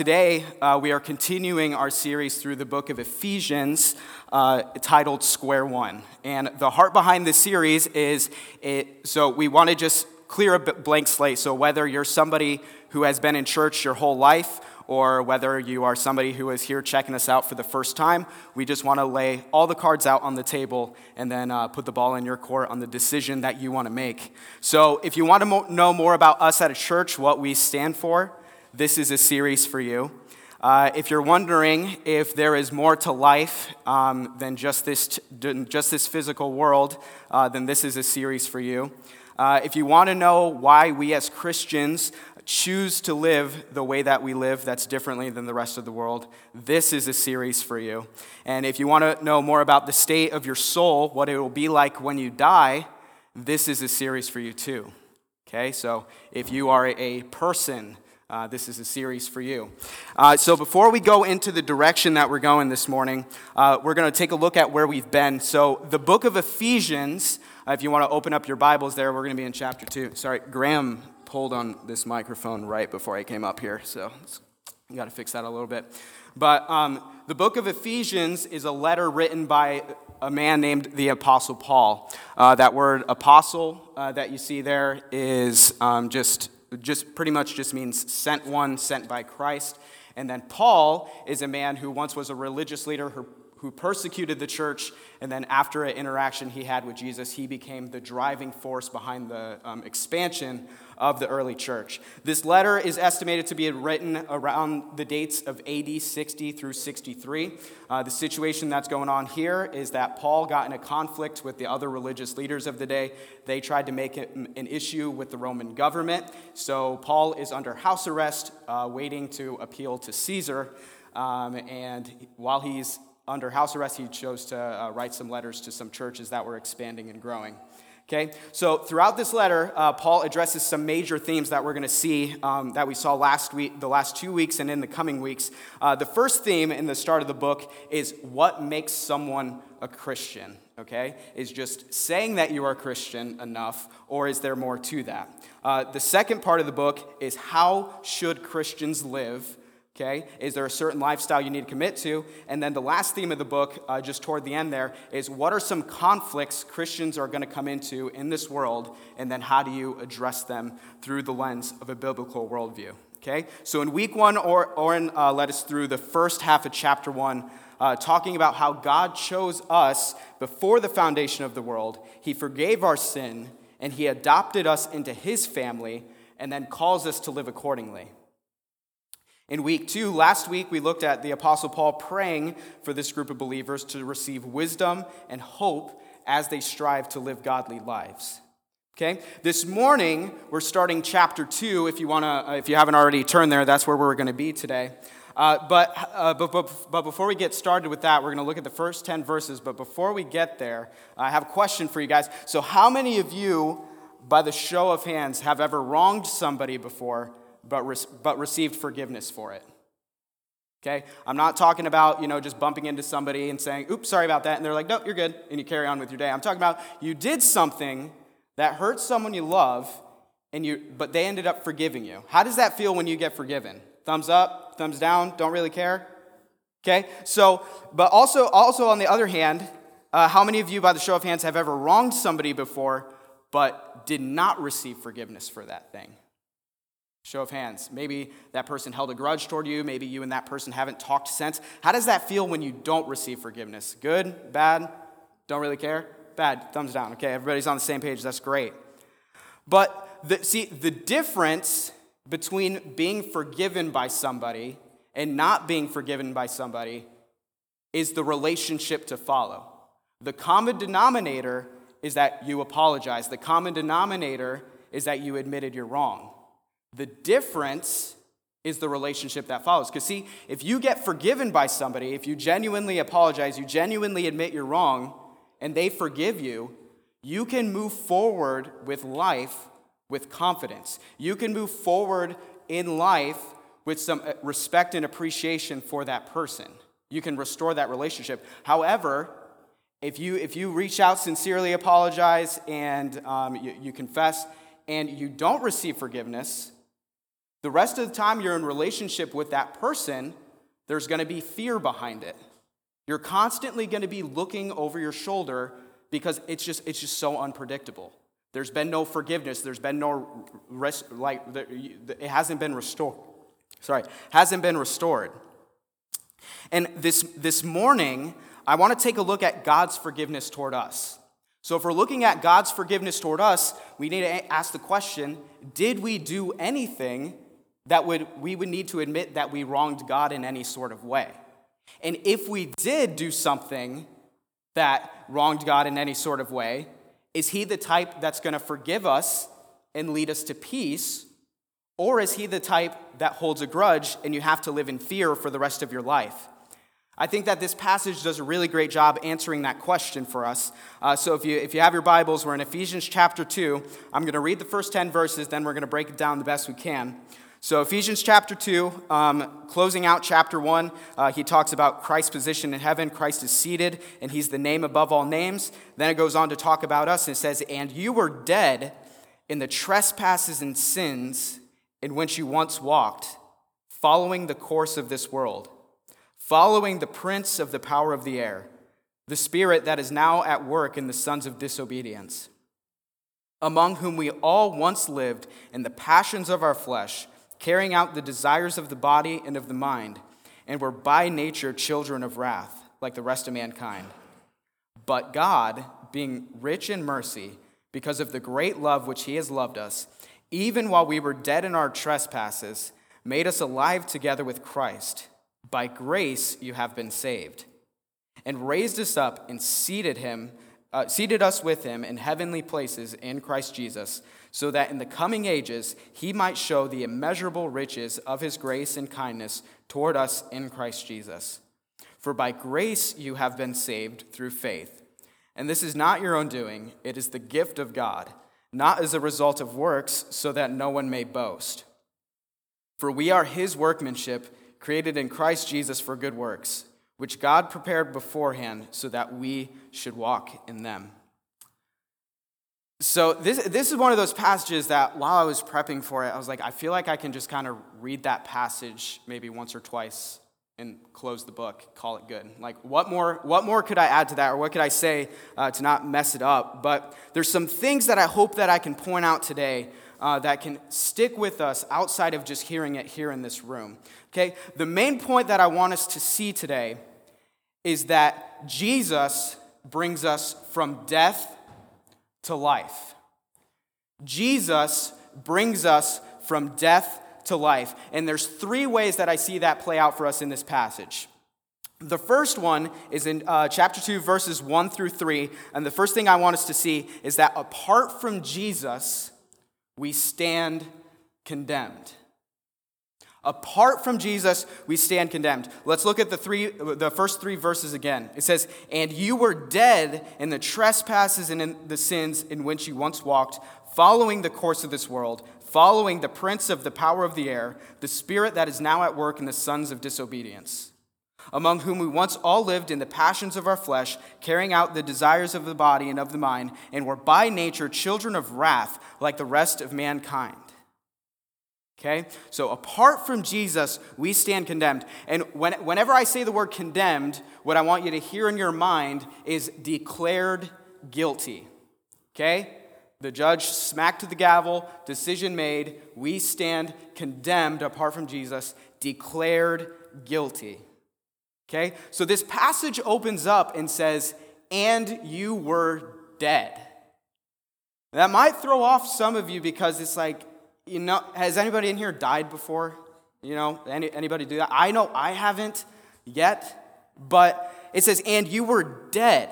Today, uh, we are continuing our series through the book of Ephesians uh, titled Square One. And the heart behind this series is it, so we want to just clear a blank slate. So, whether you're somebody who has been in church your whole life, or whether you are somebody who is here checking us out for the first time, we just want to lay all the cards out on the table and then uh, put the ball in your court on the decision that you want to make. So, if you want to mo- know more about us at a church, what we stand for, this is a series for you. Uh, if you're wondering if there is more to life um, than just this, just this physical world, uh, then this is a series for you. Uh, if you want to know why we as Christians choose to live the way that we live that's differently than the rest of the world, this is a series for you. And if you want to know more about the state of your soul, what it will be like when you die, this is a series for you too. Okay, so if you are a person, uh, this is a series for you. Uh, so, before we go into the direction that we're going this morning, uh, we're going to take a look at where we've been. So, the book of Ephesians, uh, if you want to open up your Bibles there, we're going to be in chapter 2. Sorry, Graham pulled on this microphone right before I came up here, so you got to fix that a little bit. But um, the book of Ephesians is a letter written by a man named the Apostle Paul. Uh, that word apostle uh, that you see there is um, just just pretty much just means sent one, sent by Christ. And then Paul is a man who once was a religious leader who, who persecuted the church, and then after an interaction he had with Jesus, he became the driving force behind the um, expansion of the early church. This letter is estimated to be written around the dates of AD 60 through 63. Uh, the situation that's going on here is that Paul got in a conflict with the other religious leaders of the day. They tried to make it an issue with the Roman government. So Paul is under house arrest, uh, waiting to appeal to Caesar. Um, and while he's under house arrest, he chose to uh, write some letters to some churches that were expanding and growing. Okay, so throughout this letter, uh, Paul addresses some major themes that we're going to see um, that we saw last week, the last two weeks, and in the coming weeks. Uh, the first theme in the start of the book is what makes someone a Christian. Okay, is just saying that you are a Christian enough, or is there more to that? Uh, the second part of the book is how should Christians live Okay? Is there a certain lifestyle you need to commit to? And then the last theme of the book, uh, just toward the end there, is what are some conflicts Christians are going to come into in this world? And then how do you address them through the lens of a biblical worldview? Okay? So in week one, or, Oren uh, led us through the first half of chapter one, uh, talking about how God chose us before the foundation of the world. He forgave our sin, and He adopted us into His family, and then calls us to live accordingly. In week two, last week, we looked at the Apostle Paul praying for this group of believers to receive wisdom and hope as they strive to live godly lives. Okay? This morning, we're starting chapter two. If you, wanna, uh, if you haven't already turned there, that's where we're going to be today. Uh, but, uh, but, but, but, before we get started with that, we're going to look at the first 10 verses. But before we get there, I have a question for you guys. So, how many of you, by the show of hands, have ever wronged somebody before but, re- but received forgiveness for it. Okay? I'm not talking about, you know, just bumping into somebody and saying, oops, sorry about that. And they're like, nope, you're good. And you carry on with your day. I'm talking about you did something that hurt someone you love, and you, but they ended up forgiving you. How does that feel when you get forgiven? Thumbs up, thumbs down, don't really care? Okay? So, but also, also on the other hand, uh, how many of you, by the show of hands, have ever wronged somebody before, but did not receive forgiveness for that thing? Show of hands. Maybe that person held a grudge toward you. Maybe you and that person haven't talked since. How does that feel when you don't receive forgiveness? Good? Bad? Don't really care? Bad. Thumbs down. Okay, everybody's on the same page. That's great. But the, see, the difference between being forgiven by somebody and not being forgiven by somebody is the relationship to follow. The common denominator is that you apologize, the common denominator is that you admitted you're wrong. The difference is the relationship that follows. Because, see, if you get forgiven by somebody, if you genuinely apologize, you genuinely admit you're wrong, and they forgive you, you can move forward with life with confidence. You can move forward in life with some uh, respect and appreciation for that person. You can restore that relationship. However, if you, if you reach out, sincerely apologize, and um, you, you confess, and you don't receive forgiveness, The rest of the time you're in relationship with that person, there's going to be fear behind it. You're constantly going to be looking over your shoulder because it's just, it's just so unpredictable. There's been no forgiveness. There's been no rest, like it hasn't been restored. Sorry, hasn't been restored. And this this morning, I want to take a look at God's forgiveness toward us. So if we're looking at God's forgiveness toward us, we need to ask the question, did we do anything that would we would need to admit that we wronged God in any sort of way? And if we did do something that wronged God in any sort of way, is he the type that's going to forgive us and lead us to peace? Or is he the type that holds a grudge and you have to live in fear for the rest of your life? I think that this passage does a really great job answering that question for us. Uh, so if you, if you have your Bibles, we're in Ephesians chapter 2. I'm going to read the first 10 verses, then we're going to break it down the best we can. So, Ephesians chapter 2, um, closing out chapter 1, uh, he talks about Christ's position in heaven. Christ is seated, and he's the name above all names. Then it goes on to talk about us, and it says, And you were dead in the trespasses and sins in which you once walked, following the course of this world, following the prince of the power of the air, the spirit that is now at work in the sons of disobedience, among whom we all once lived in the passions of our flesh carrying out the desires of the body and of the mind, and were by nature children of wrath, like the rest of mankind. But God, being rich in mercy, because of the great love which He has loved us, even while we were dead in our trespasses, made us alive together with Christ. By grace you have been saved, and raised us up and seated him, uh, seated us with him in heavenly places in Christ Jesus so that in the coming ages he might show the immeasurable riches of his grace and kindness toward us in Christ Jesus. For by grace you have been saved through faith. And this is not your own doing, it is the gift of God, not as a result of works, so that no one may boast. For we are his workmanship, created in Christ Jesus for good works, which God prepared beforehand so that we should walk in them. So this, this is one of those passages that while I was prepping for it, I was like, I feel like I can just kind of read that passage maybe once or twice and close the book, call it good. Like, what more, what more could I add to that, or what could I say uh, to not mess it up? But there's some things that I hope that I can point out today uh, that can stick with us outside of just hearing it here in this room. Okay, the main point that I want us to see today is that Jesus brings us from death to life. Jesus brings us from death to life. And there's three ways that I see that play out for us in this passage. The first one is in uh, chapter 2, verses 1 through 3. And the first thing I want us to see is that apart from Jesus, we stand condemned. Apart from Jesus, we stand condemned. Let's look at the three the first 3 verses again. It says, "And you were dead in the trespasses and in the sins in which you once walked, following the course of this world, following the prince of the power of the air, the spirit that is now at work in the sons of disobedience." Among whom we once all lived in the passions of our flesh, carrying out the desires of the body and of the mind, and were by nature children of wrath, like the rest of mankind. Okay? So apart from Jesus, we stand condemned. And when, whenever I say the word condemned, what I want you to hear in your mind is declared guilty. Okay? The judge smacked the gavel, decision made. We stand condemned apart from Jesus, declared guilty. Okay? So this passage opens up and says, and you were dead. That might throw off some of you because it's like, you know, has anybody in here died before? You know, any, anybody do that? I know I haven't yet, but it says, and you were dead.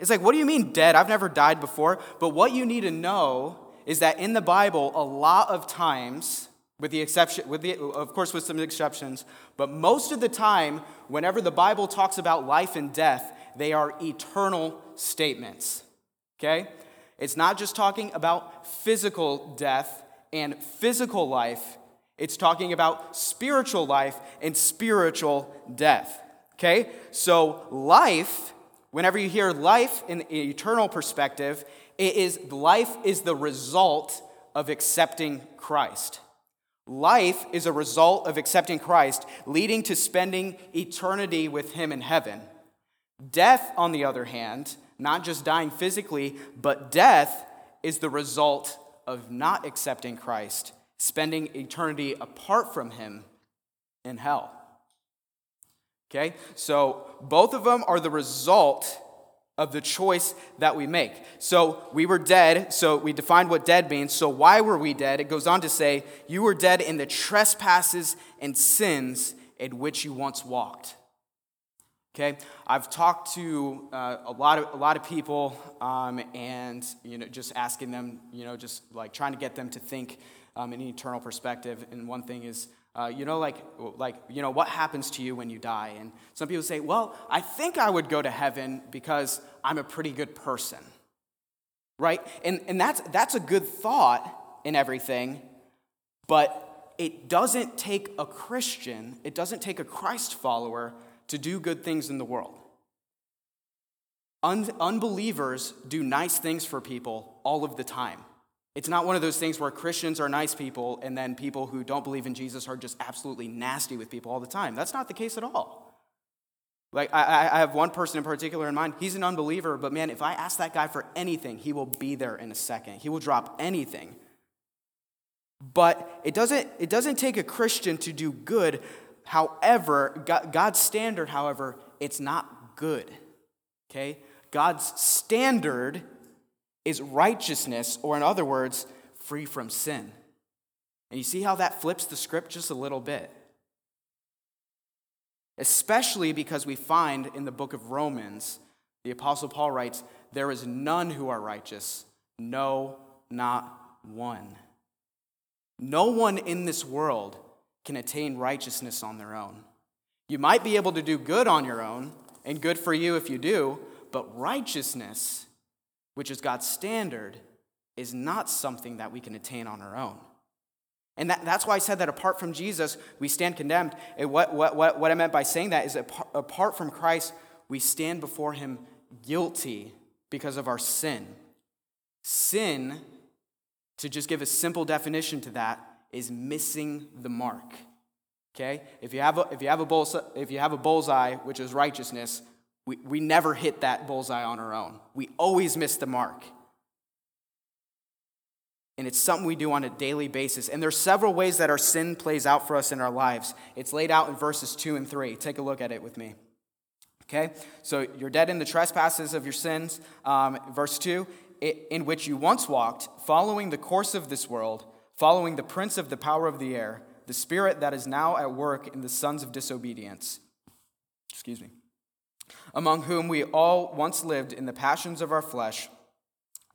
It's like, what do you mean dead? I've never died before. But what you need to know is that in the Bible, a lot of times, with the exception, with the, of course, with some exceptions, but most of the time, whenever the Bible talks about life and death, they are eternal statements. Okay? It's not just talking about physical death, and physical life, it's talking about spiritual life and spiritual death. Okay? So, life, whenever you hear life in an eternal perspective, it is life is the result of accepting Christ. Life is a result of accepting Christ, leading to spending eternity with Him in heaven. Death, on the other hand, not just dying physically, but death is the result of not accepting Christ, spending eternity apart from Him in hell. Okay? So both of them are the result of the choice that we make. So we were dead, so we defined what dead means. So why were we dead? It goes on to say, You were dead in the trespasses and sins in which you once walked. Okay, I've talked to uh, a lot of a lot of people, um, and you know, just asking them, you know, just like trying to get them to think um, in an eternal perspective. And one thing is, uh, you know, like, like, you know, what happens to you when you die? And some people say, well, I think I would go to heaven because I'm a pretty good person, right? And, and that's, that's a good thought in everything, but it doesn't take a Christian, it doesn't take a Christ follower to do good things in the world. Un- unbelievers do nice things for people all of the time. It's not one of those things where Christians are nice people and then people who don't believe in Jesus are just absolutely nasty with people all the time. That's not the case at all. Like, I, I have one person in particular in mind. He's an unbeliever, but man, if I ask that guy for anything, he will be there in a second. He will drop anything. But it doesn't, it doesn't take a Christian to do good. However, God's standard, however, it's not good. Okay? God's standard is righteousness, or in other words, free from sin. And you see how that flips the script just a little bit? Especially because we find in the book of Romans, the Apostle Paul writes, There is none who are righteous, no, not one. No one in this world can attain righteousness on their own. You might be able to do good on your own, and good for you if you do, but righteousness which is God's standard, is not something that we can attain on our own. And that, that's why I said that apart from Jesus, we stand condemned. And what, what, what, what I meant by saying that is apart, apart from Christ, we stand before him guilty because of our sin. Sin, to just give a simple definition to that, is missing the mark. Okay? If you have a, if you have a, bullseye, if you have a bullseye, which is righteousness, we, we never hit that bullseye on our own. We always miss the mark. And it's something we do on a daily basis. And there's several ways that our sin plays out for us in our lives. It's laid out in verses 2 and 3. Take a look at it with me. Okay? So you're dead in the trespasses of your sins. Um, verse 2 in which you once walked, following the course of this world, following the prince of the power of the air, the spirit that is now at work in the sons of disobedience. Excuse me among whom we all once lived in the passions of our flesh,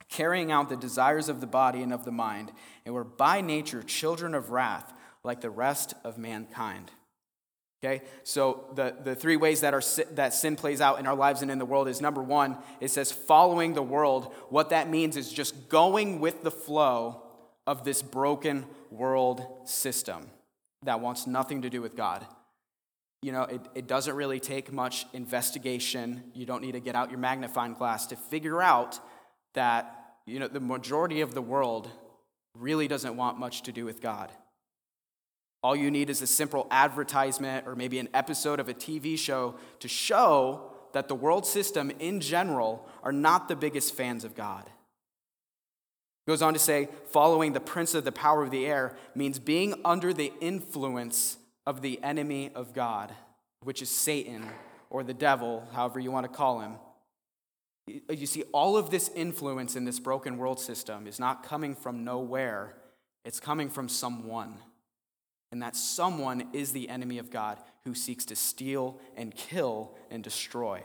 carrying out the desires of the body and of the mind, and were by nature children of wrath, like the rest of mankind. Okay, so the, the three ways that, our, that sin plays out in our lives and in the world is number one, it says following the world. What that means is just going with the flow of this broken world system that wants nothing to do with God you know, it, it doesn't really take much investigation. You don't need to get out your magnifying glass to figure out that, you know, the majority of the world really doesn't want much to do with God. All you need is a simple advertisement or maybe an episode of a TV show to show that the world system in general are not the biggest fans of God. Goes on to say, following the prince of the power of the air means being under the influence of the enemy of God, which is Satan or the devil, however you want to call him. You see, all of this influence in this broken world system is not coming from nowhere, it's coming from someone. And that someone is the enemy of God who seeks to steal and kill and destroy.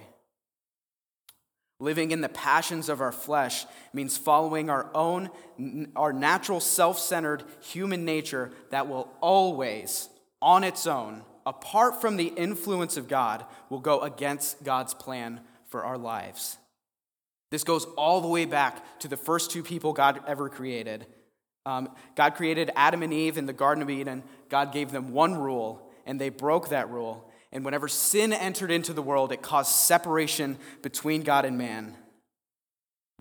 Living in the passions of our flesh means following our own, our natural self centered human nature that will always, on its own, apart from the influence of God, will go against God's plan for our lives. This goes all the way back to the first two people God ever created. Um, God created Adam and Eve in the Garden of Eden. God gave them one rule, and they broke that rule. And whenever sin entered into the world, it caused separation between God and man.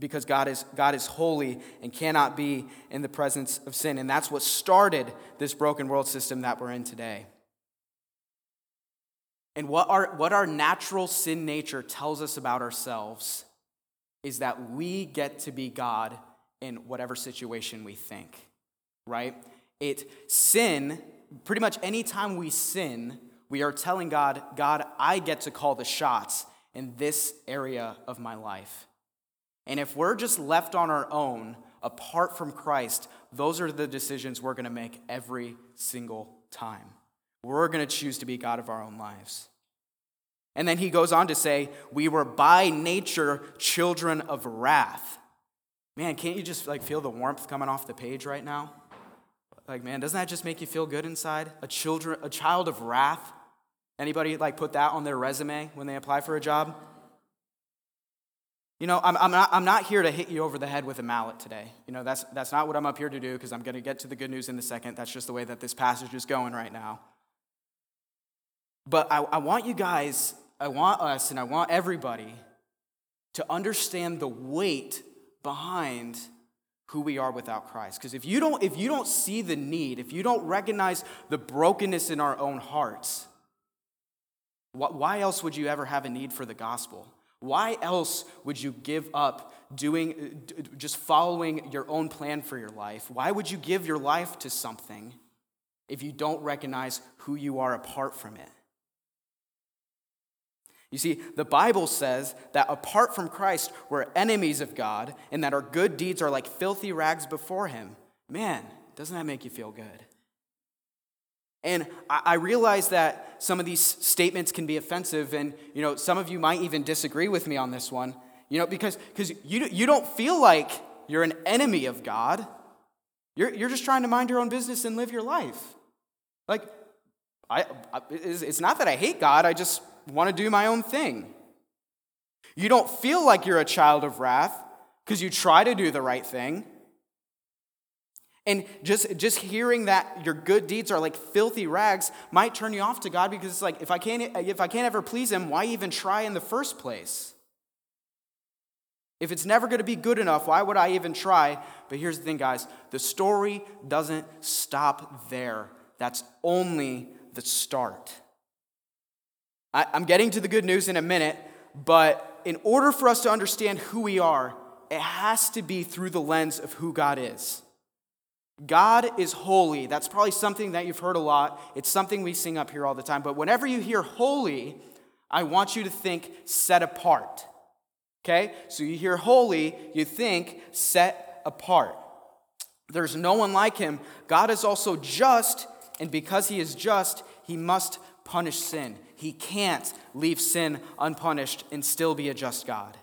because God is, God is holy and cannot be in the presence of sin. And that's what started this broken world system that we're in today. And what our, what our natural sin nature tells us about ourselves is that we get to be God in whatever situation we think, right? It sin, pretty much anytime we sin, we are telling God, God, I get to call the shots in this area of my life. And if we're just left on our own, apart from Christ, those are the decisions we're going to make every single time. We're going to choose to be God of our own lives. And then he goes on to say, We were by nature children of wrath. Man, can't you just like feel the warmth coming off the page right now? Like, man, doesn't that just make you feel good inside? A children, a child of wrath. Anybody like put that on their resume when they apply for a job? You know, I'm, I'm, not, I'm not here to hit you over the head with a mallet today. You know, that's, that's not what I'm up here to do because I'm going to get to the good news in a second. That's just the way that this passage is going right now. But I, I want you guys, I want us, and I want everybody to understand the weight behind who we are without Christ. Because if you don't, if you don't see the need, if you don't recognize the brokenness in our own hearts, why else would you ever have a need for the gospel? Why else would you give up doing just following your own plan for your life? Why would you give your life to something if you don't recognize who you are apart from it? You see, the Bible says that apart from Christ, we're enemies of God and that our good deeds are like filthy rags before Him. Man, doesn't that make you feel good? And I realize that some of these statements can be offensive, and you know, some of you might even disagree with me on this one, you know, because because you, you don't feel like you're an enemy of God. You're, you're just trying to mind your own business and live your life. Like, I, it's not that I hate God, I just want to do my own thing. You don't feel like you're a child of wrath because you try to do the right thing. And just, just hearing that your good deeds are like filthy rags might turn you off to God because it's like, if I can't, if I can't ever please Him, why even try in the first place? If it's never going to be good enough, why would I even try? But here's the thing, guys the story doesn't stop there. That's only the start. I, I'm getting to the good news in a minute, but in order for us to understand who we are, it has to be through the lens of who God is. God is holy. That's probably something that you've heard a lot. It's something we sing up here all the time. But whenever you hear holy, I want you to think set apart. Okay? So you hear holy, you think set apart. There's no one like him. God is also just, and because he is just, he must punish sin. He can't leave sin unpunished and still be a just God.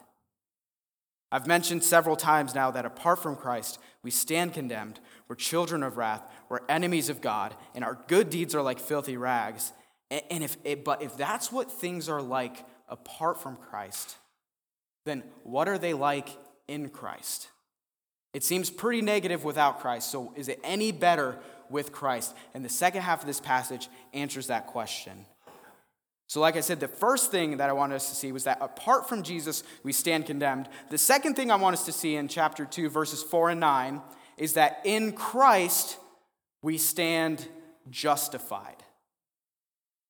I've mentioned several times now that apart from Christ, we stand condemned, we're children of wrath, we're enemies of God, and our good deeds are like filthy rags. And if, eh, but if that's what things are like apart from Christ, then what are they like in Christ? It seems pretty negative without Christ, so is it any better with Christ? And the second half of this passage answers that question. So, like I said, the first thing that I wanted us to see was that apart from Jesus, we stand condemned. The second thing I want us to see in chapter 2, verses 4 and 9, is that in Christ, we stand justified.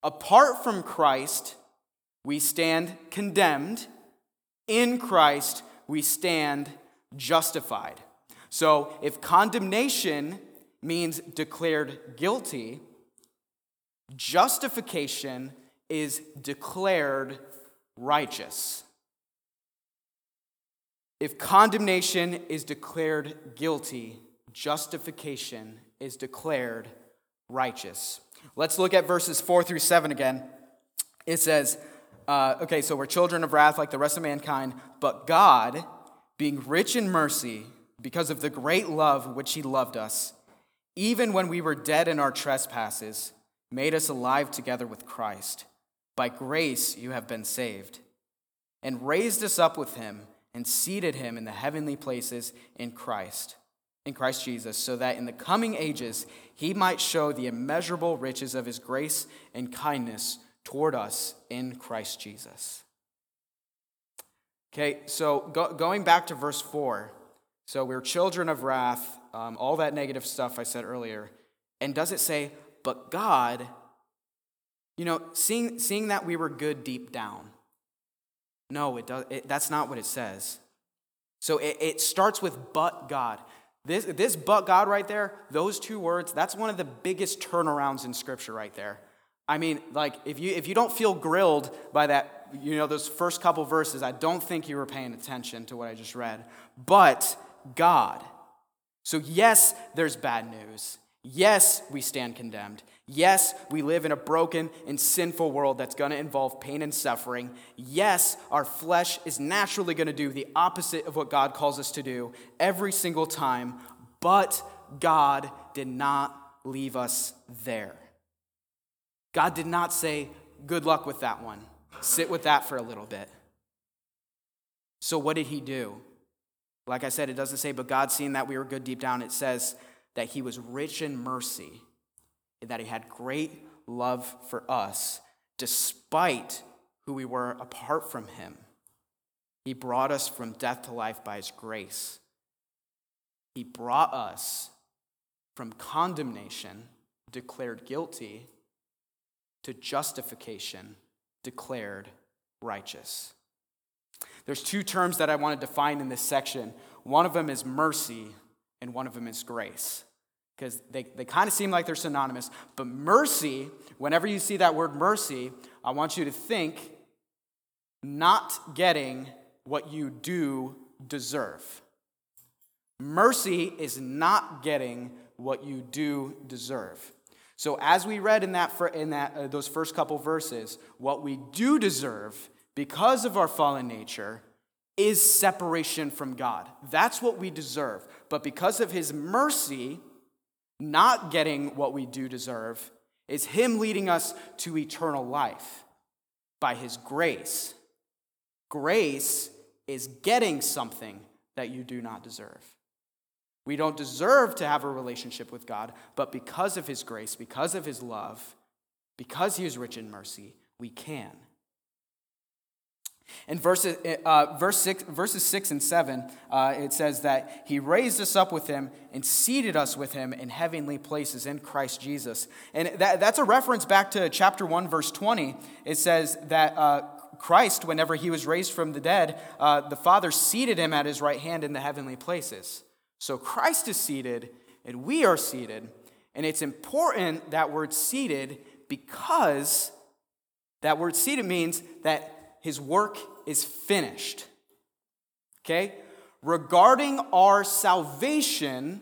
Apart from Christ, we stand condemned. In Christ, we stand justified. So, if condemnation means declared guilty, justification is declared righteous. If condemnation is declared guilty, justification is declared righteous. Let's look at verses 4 through 7 again. It says, uh, okay, so we're children of wrath like the rest of mankind, but God, being rich in mercy, because of the great love which He loved us, even when we were dead in our trespasses, made us alive together with Christ. By grace you have been saved, and raised us up with him, and seated him in the heavenly places in Christ, in Christ Jesus, so that in the coming ages he might show the immeasurable riches of his grace and kindness toward us in Christ Jesus. Okay, so go, going back to verse 4. So we're children of wrath, um, all that negative stuff I said earlier. And does it say, but God, you know, seeing, seeing that we were good deep down? No, it does, it, that's not what it says. So it, it starts with but God. This, this but God right there, those two words, that's one of the biggest turnarounds in Scripture right there. I mean, like, if you, if you don't feel grilled by that you know, those first couple verses, I don't think you were paying attention to what I just read. But God. So, yes, there's bad news. Yes, we stand condemned. Yes, we live in a broken and sinful world that's going to involve pain and suffering. Yes, our flesh is naturally going to do the opposite of what God calls us to do every single time, but God did not leave us there. God did not say, Good luck with that one. Sit with that for a little bit. So, what did he do? Like I said, it doesn't say, but God, seeing that we were good deep down, it says that he was rich in mercy, that he had great love for us, despite who we were apart from him. He brought us from death to life by his grace. He brought us from condemnation, declared guilty, to justification, declared righteous. There's two terms that I want to define in this section. One of them is mercy, and one of them is grace. Because they, they kind of seem like they're synonymous. But mercy, whenever you see that word mercy, I want you to think not getting what you do deserve. Mercy is not getting what you do deserve. So, as we read in, that, in that, uh, those first couple verses, what we do deserve because of our fallen nature is separation from God. That's what we deserve. But because of His mercy, not getting what we do deserve is Him leading us to eternal life by His grace. Grace is getting something that you do not deserve. We don't deserve to have a relationship with God, but because of His grace, because of His love, because He is rich in mercy, we can. In verses, uh, verse six, verses 6 and 7, uh, it says that He raised us up with Him and seated us with Him in heavenly places in Christ Jesus. And that, that's a reference back to chapter 1, verse 20. It says that uh, Christ, whenever He was raised from the dead, uh, the Father seated Him at His right hand in the heavenly places. So Christ is seated and we are seated. And it's important that word seated because that word seated means that his work is finished. Okay? Regarding our salvation,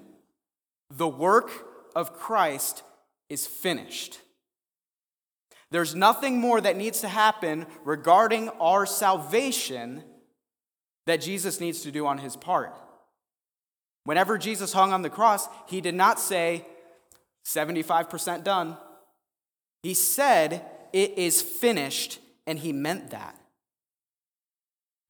the work of Christ is finished. There's nothing more that needs to happen regarding our salvation that Jesus needs to do on his part. Whenever Jesus hung on the cross, he did not say, 75% done. He said, It is finished, and he meant that.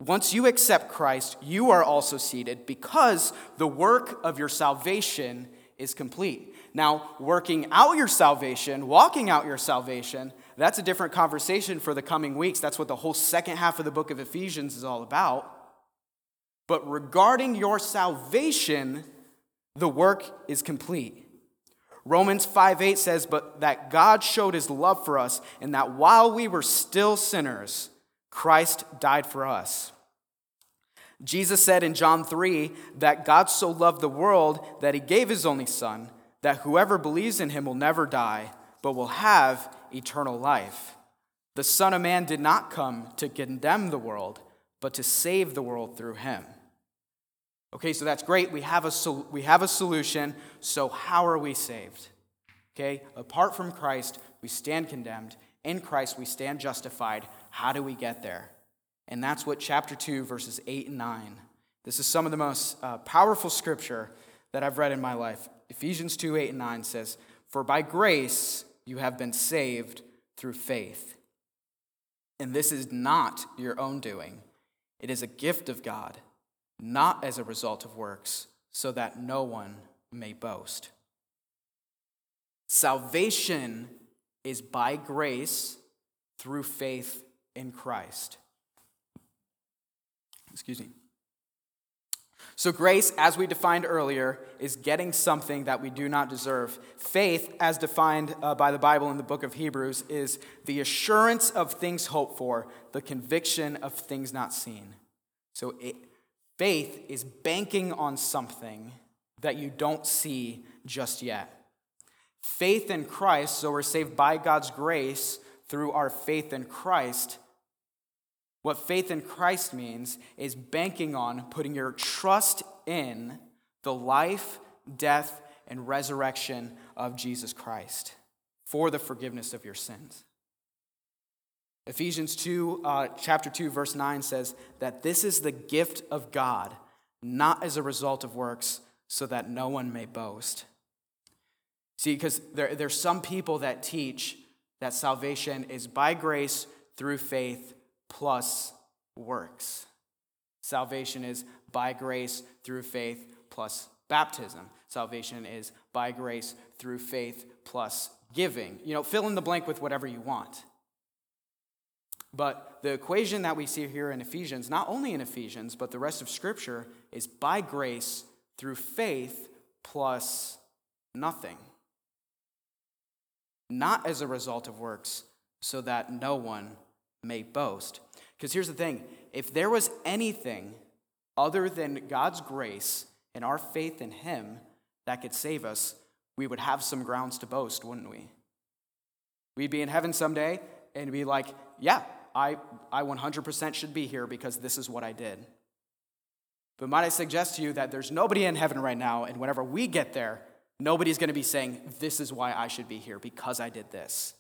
Once you accept Christ, you are also seated because the work of your salvation is complete. Now, working out your salvation, walking out your salvation, that's a different conversation for the coming weeks. That's what the whole second half of the book of Ephesians is all about. But regarding your salvation, the work is complete. Romans 5 8 says, But that God showed his love for us, and that while we were still sinners, Christ died for us. Jesus said in John 3 that God so loved the world that he gave his only Son, that whoever believes in him will never die, but will have eternal life. The Son of Man did not come to condemn the world but to save the world through him. Okay, so that's great. We have a, sol- we have a solution. So, how are we saved? Okay, apart from Christ, we stand condemned. In Christ, we stand justified. How do we get there? And that's what chapter 2, verses 8 and 9. This is some of the most uh, powerful scripture that I've read in my life. Ephesians 2, 8 and 9 says, For by grace you have been saved through faith. And this is not your own doing. It is a gift of God, not as a result of works, so that no one may boast. Salvation is by grace through faith in Christ. Excuse me. So, grace, as we defined earlier, is getting something that we do not deserve. Faith, as defined uh, by the Bible in the book of Hebrews, is the assurance of things hoped for, the conviction of things not seen. So, it, faith is banking on something that you don't see just yet. Faith in Christ, so we're saved by God's grace through our faith in Christ, what faith in Christ means is banking on putting your trust in the life, death, and resurrection of Jesus Christ for the forgiveness of your sins. Ephesians 2, uh, chapter 2, verse 9 says that this is the gift of God, not as a result of works, so that no one may boast. See, because there, there's some people that teach that salvation is by grace through faith plus works. Salvation is by grace through faith plus baptism. Salvation is by grace through faith plus giving. You know, fill in the blank with whatever you want. But the equation that we see here in Ephesians, not only in Ephesians, but the rest of Scripture, is by grace through faith plus nothing. Not as a result of works, so that no one may boast. Because here's the thing if there was anything other than God's grace and our faith in Him that could save us, we would have some grounds to boast, wouldn't we? We'd be in heaven someday and be like, yeah, I, I 100% should be here because this is what I did. But might I suggest to you that there's nobody in heaven right now, and whenever we get there, nobody's going to be saying, This is why I should be here because I did this.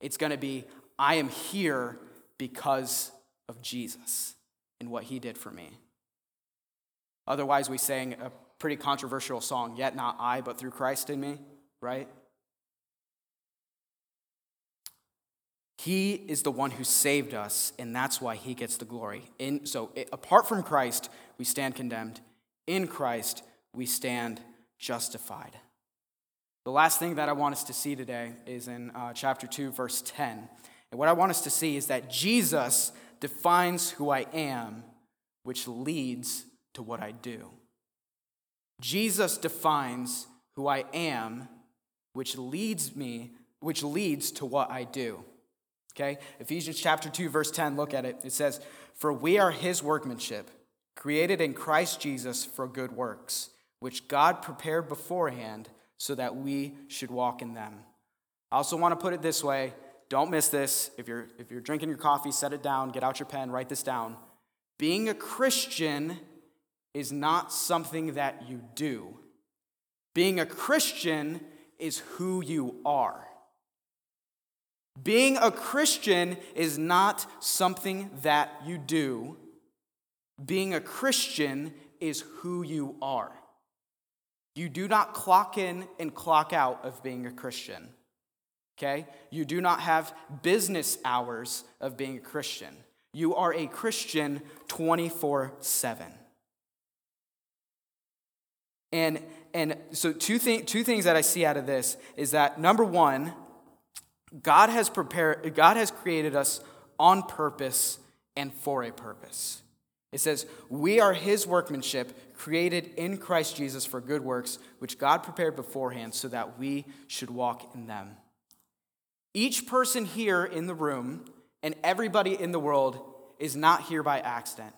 It's going to be, I am here because of Jesus and what he did for me. Otherwise, we sang a pretty controversial song, Yet Not I, but through Christ in me, right? He is the one who saved us, and that's why he gets the glory. In, so, apart from Christ, we stand condemned. In Christ, we stand justified. The last thing that I want us to see today is in uh, chapter 2, verse 10. And what I want us to see is that Jesus defines who I am, which leads to what I do. Jesus defines who I am, which leads me, which leads to what I do. Okay? Ephesians chapter 2, verse 10, look at it. It says, For we are his workmanship, created in Christ Jesus for good works, which God prepared beforehand so that we should walk in them. I also want to put it this way don't miss this. If you're, if you're drinking your coffee, set it down, get out your pen, write this down. Being a Christian is not something that you do, being a Christian is who you are. Being a Christian is not something that you do. Being a Christian is who you are. You do not clock in and clock out of being a Christian. Okay? You do not have business hours of being a Christian. You are a Christian 24 7. And, and so, two, th- two things that I see out of this is that number one, God has prepared, God has created us on purpose and for a purpose. It says, We are his workmanship, created in Christ Jesus for good works, which God prepared beforehand so that we should walk in them. Each person here in the room and everybody in the world is not here by accident.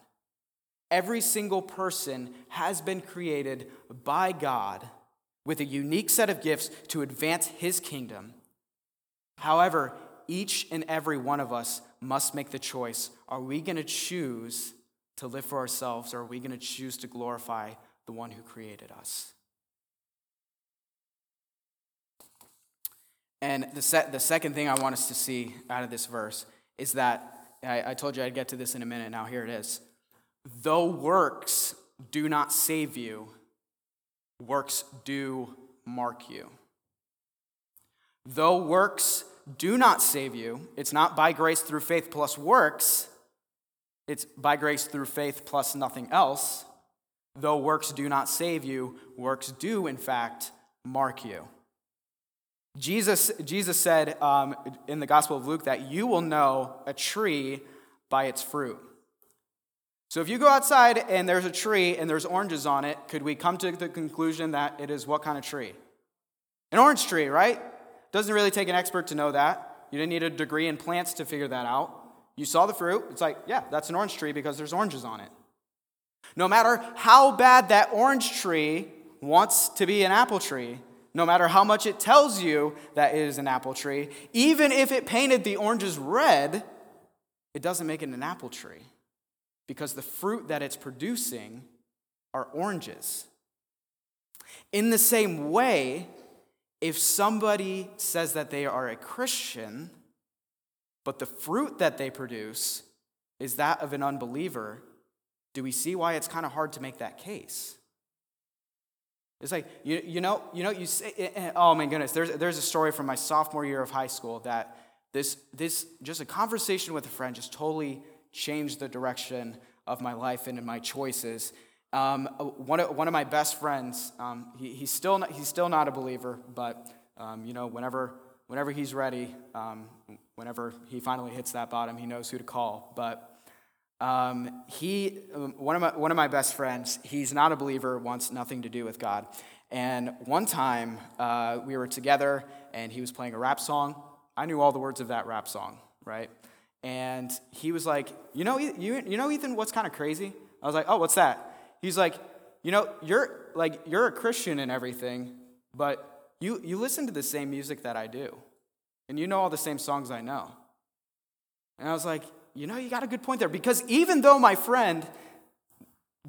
Every single person has been created by God with a unique set of gifts to advance his kingdom. However, each and every one of us must make the choice are we going to choose to live for ourselves, or are we going to choose to glorify the one who created us? And the, se- the second thing I want us to see out of this verse is that I, I told you I'd get to this in a minute. Now, here it is. Though works do not save you, works do mark you. Though works do not save you, it's not by grace through faith plus works, it's by grace through faith plus nothing else. Though works do not save you, works do, in fact, mark you. Jesus, Jesus said um, in the Gospel of Luke that you will know a tree by its fruit. So if you go outside and there's a tree and there's oranges on it, could we come to the conclusion that it is what kind of tree? An orange tree, right? Doesn't really take an expert to know that. You didn't need a degree in plants to figure that out. You saw the fruit, it's like, yeah, that's an orange tree because there's oranges on it. No matter how bad that orange tree wants to be an apple tree, no matter how much it tells you that it is an apple tree, even if it painted the oranges red, it doesn't make it an apple tree because the fruit that it's producing are oranges. In the same way, if somebody says that they are a Christian, but the fruit that they produce is that of an unbeliever, do we see why it's kind of hard to make that case? It's like, you, you know, you know, you say, eh, eh, oh my goodness, there's, there's a story from my sophomore year of high school that this, this, just a conversation with a friend just totally changed the direction of my life and in my choices. Um, one, of, one of my best friends, um, he, he's, still not, he's still not a believer, but, um, you know, whenever, whenever he's ready, um, whenever he finally hits that bottom, he knows who to call. But um, he, um, one of, my, one of my best friends, he's not a believer, wants nothing to do with God. And one time uh, we were together and he was playing a rap song. I knew all the words of that rap song, right? And he was like, you know, you, you know, Ethan, what's kind of crazy? I was like, oh, what's that? He's like, you know, you're like you're a Christian and everything, but you you listen to the same music that I do, and you know all the same songs I know. And I was like, you know, you got a good point there. Because even though my friend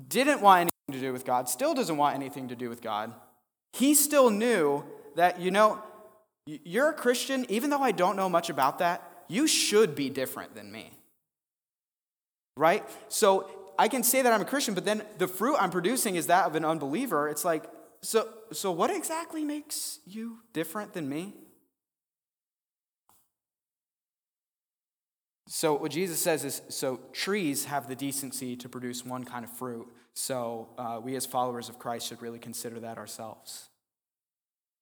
didn't want anything to do with God, still doesn't want anything to do with God, he still knew that, you know, you're a Christian, even though I don't know much about that, you should be different than me. Right? So I can say that I'm a Christian, but then the fruit I'm producing is that of an unbeliever. It's like, so, so what exactly makes you different than me? So, what Jesus says is so trees have the decency to produce one kind of fruit. So, uh, we as followers of Christ should really consider that ourselves.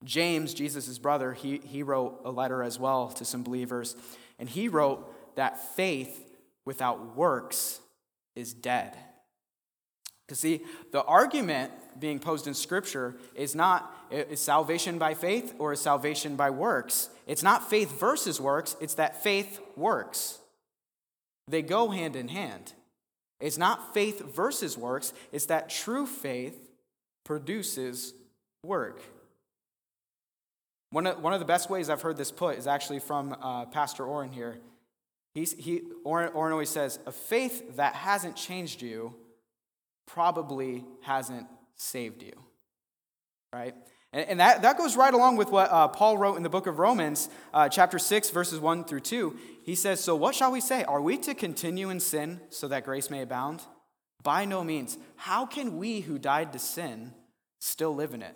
James, Jesus' brother, he, he wrote a letter as well to some believers, and he wrote that faith without works is dead. To see, the argument being posed in Scripture is not is salvation by faith or is salvation by works. It's not faith versus works, it's that faith works. They go hand in hand. It's not faith versus works, it's that true faith produces work. One of, one of the best ways I've heard this put is actually from uh, Pastor Orrin here. He's, he, Orrin, Orrin always says, A faith that hasn't changed you probably hasn't saved you. Right? And, and that, that goes right along with what uh, Paul wrote in the book of Romans, uh, chapter 6, verses 1 through 2. He says, So what shall we say? Are we to continue in sin so that grace may abound? By no means. How can we who died to sin still live in it?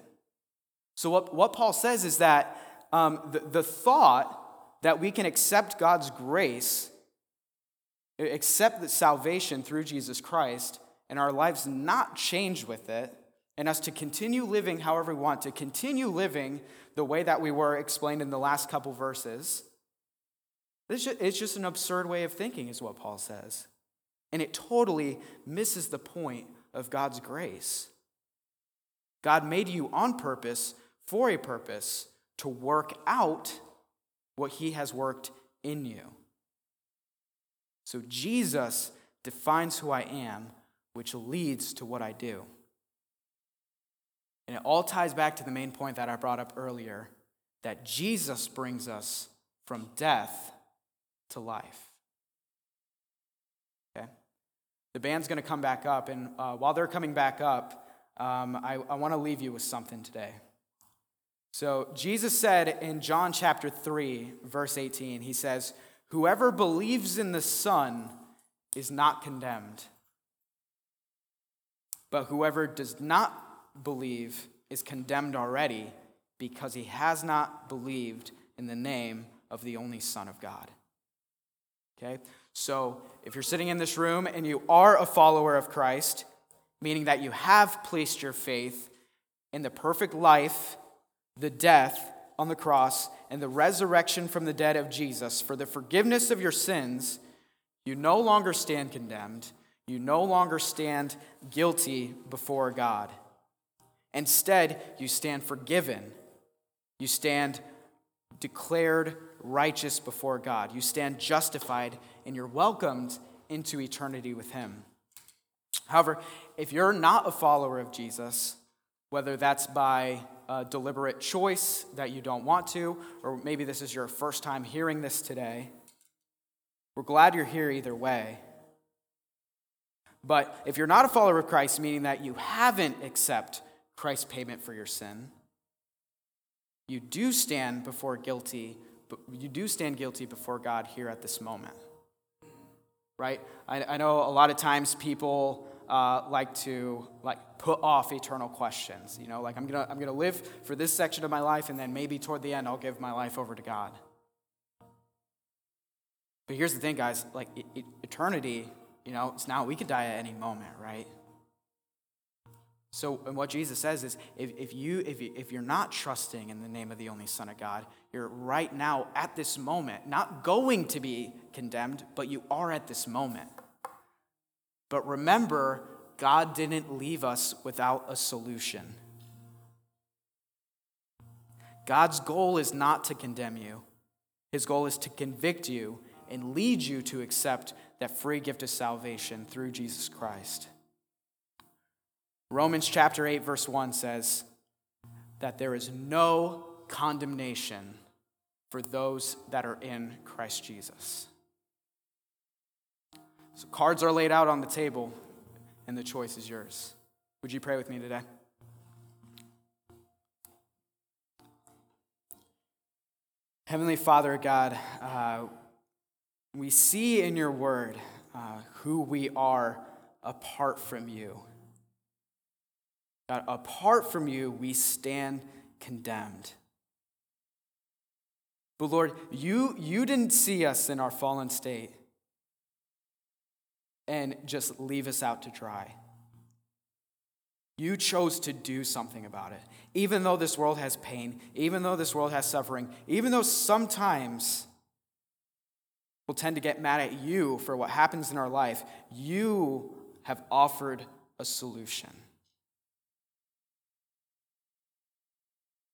So, what, what Paul says is that um, the, the thought that we can accept God's grace, accept the salvation through Jesus Christ, and our lives not change with it, and us to continue living however we want, to continue living the way that we were explained in the last couple verses, it's just an absurd way of thinking, is what Paul says. And it totally misses the point of God's grace. God made you on purpose for a purpose to work out what he has worked in you. So Jesus defines who I am, which leads to what I do. And it all ties back to the main point that I brought up earlier that Jesus brings us from death to life. Okay? The band's going to come back up, and uh, while they're coming back up, um, I, I want to leave you with something today. So, Jesus said in John chapter 3, verse 18, He says, Whoever believes in the Son is not condemned, but whoever does not believe is condemned already because he has not believed in the name of the only Son of God. Okay? So, if you're sitting in this room and you are a follower of Christ, meaning that you have placed your faith in the perfect life, the death on the cross, and the resurrection from the dead of Jesus for the forgiveness of your sins, you no longer stand condemned. You no longer stand guilty before God. Instead, you stand forgiven. You stand declared righteous before God. You stand justified, and you're welcomed into eternity with Him. However, if you're not a follower of Jesus, whether that's by a deliberate choice that you don't want to, or maybe this is your first time hearing this today, we're glad you're here either way. But if you're not a follower of Christ, meaning that you haven't accepted Christ's payment for your sin, you do stand before guilty, but you do stand guilty before God here at this moment. Right? I, I know a lot of times people uh, like to like put off eternal questions. You know, like I'm gonna I'm gonna live for this section of my life, and then maybe toward the end I'll give my life over to God. But here's the thing, guys. Like eternity, you know, it's now we could die at any moment, right? So, and what Jesus says is if, if, you, if, you, if you're not trusting in the name of the only Son of God, you're right now at this moment not going to be condemned, but you are at this moment. But remember, God didn't leave us without a solution. God's goal is not to condemn you, His goal is to convict you and lead you to accept that free gift of salvation through Jesus Christ. Romans chapter 8, verse 1 says that there is no condemnation for those that are in Christ Jesus. So, cards are laid out on the table, and the choice is yours. Would you pray with me today? Heavenly Father, God, uh, we see in your word uh, who we are apart from you. God, apart from you, we stand condemned. But Lord, you, you didn't see us in our fallen state and just leave us out to dry. You chose to do something about it. Even though this world has pain, even though this world has suffering, even though sometimes we'll tend to get mad at you for what happens in our life, you have offered a solution.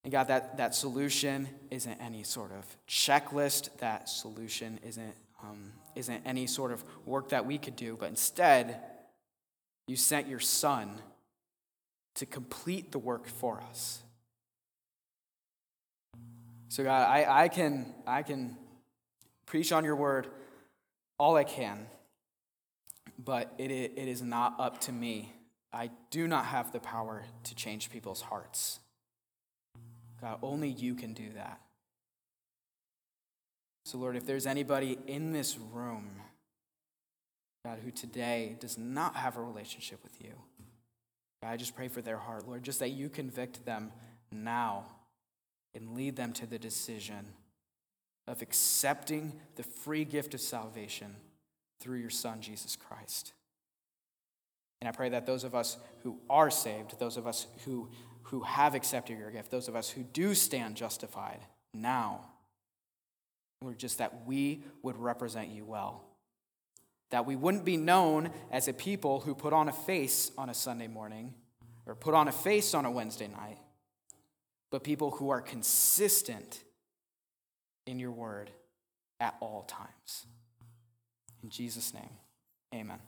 And God, that, that solution isn't any sort of checklist. That solution isn't, um, isn't any sort of work that we could do, but instead, you sent your son to complete the work for us. So, God, I, I, can, I can preach on your word all I can, but it, it is not up to me. I do not have the power to change people's hearts. God, only you can do that. So, Lord, if there's anybody in this room, God, who today does not have a relationship with you, God, I just pray for their heart, Lord, just that you convict them now and lead them to the decision of accepting the free gift of salvation through your Son, Jesus Christ. And I pray that those of us who are saved, those of us who who have accepted your gift, those of us who do stand justified now, Lord, just that we would represent you well. That we wouldn't be known as a people who put on a face on a Sunday morning or put on a face on a Wednesday night, but people who are consistent in your word at all times. In Jesus' name, amen.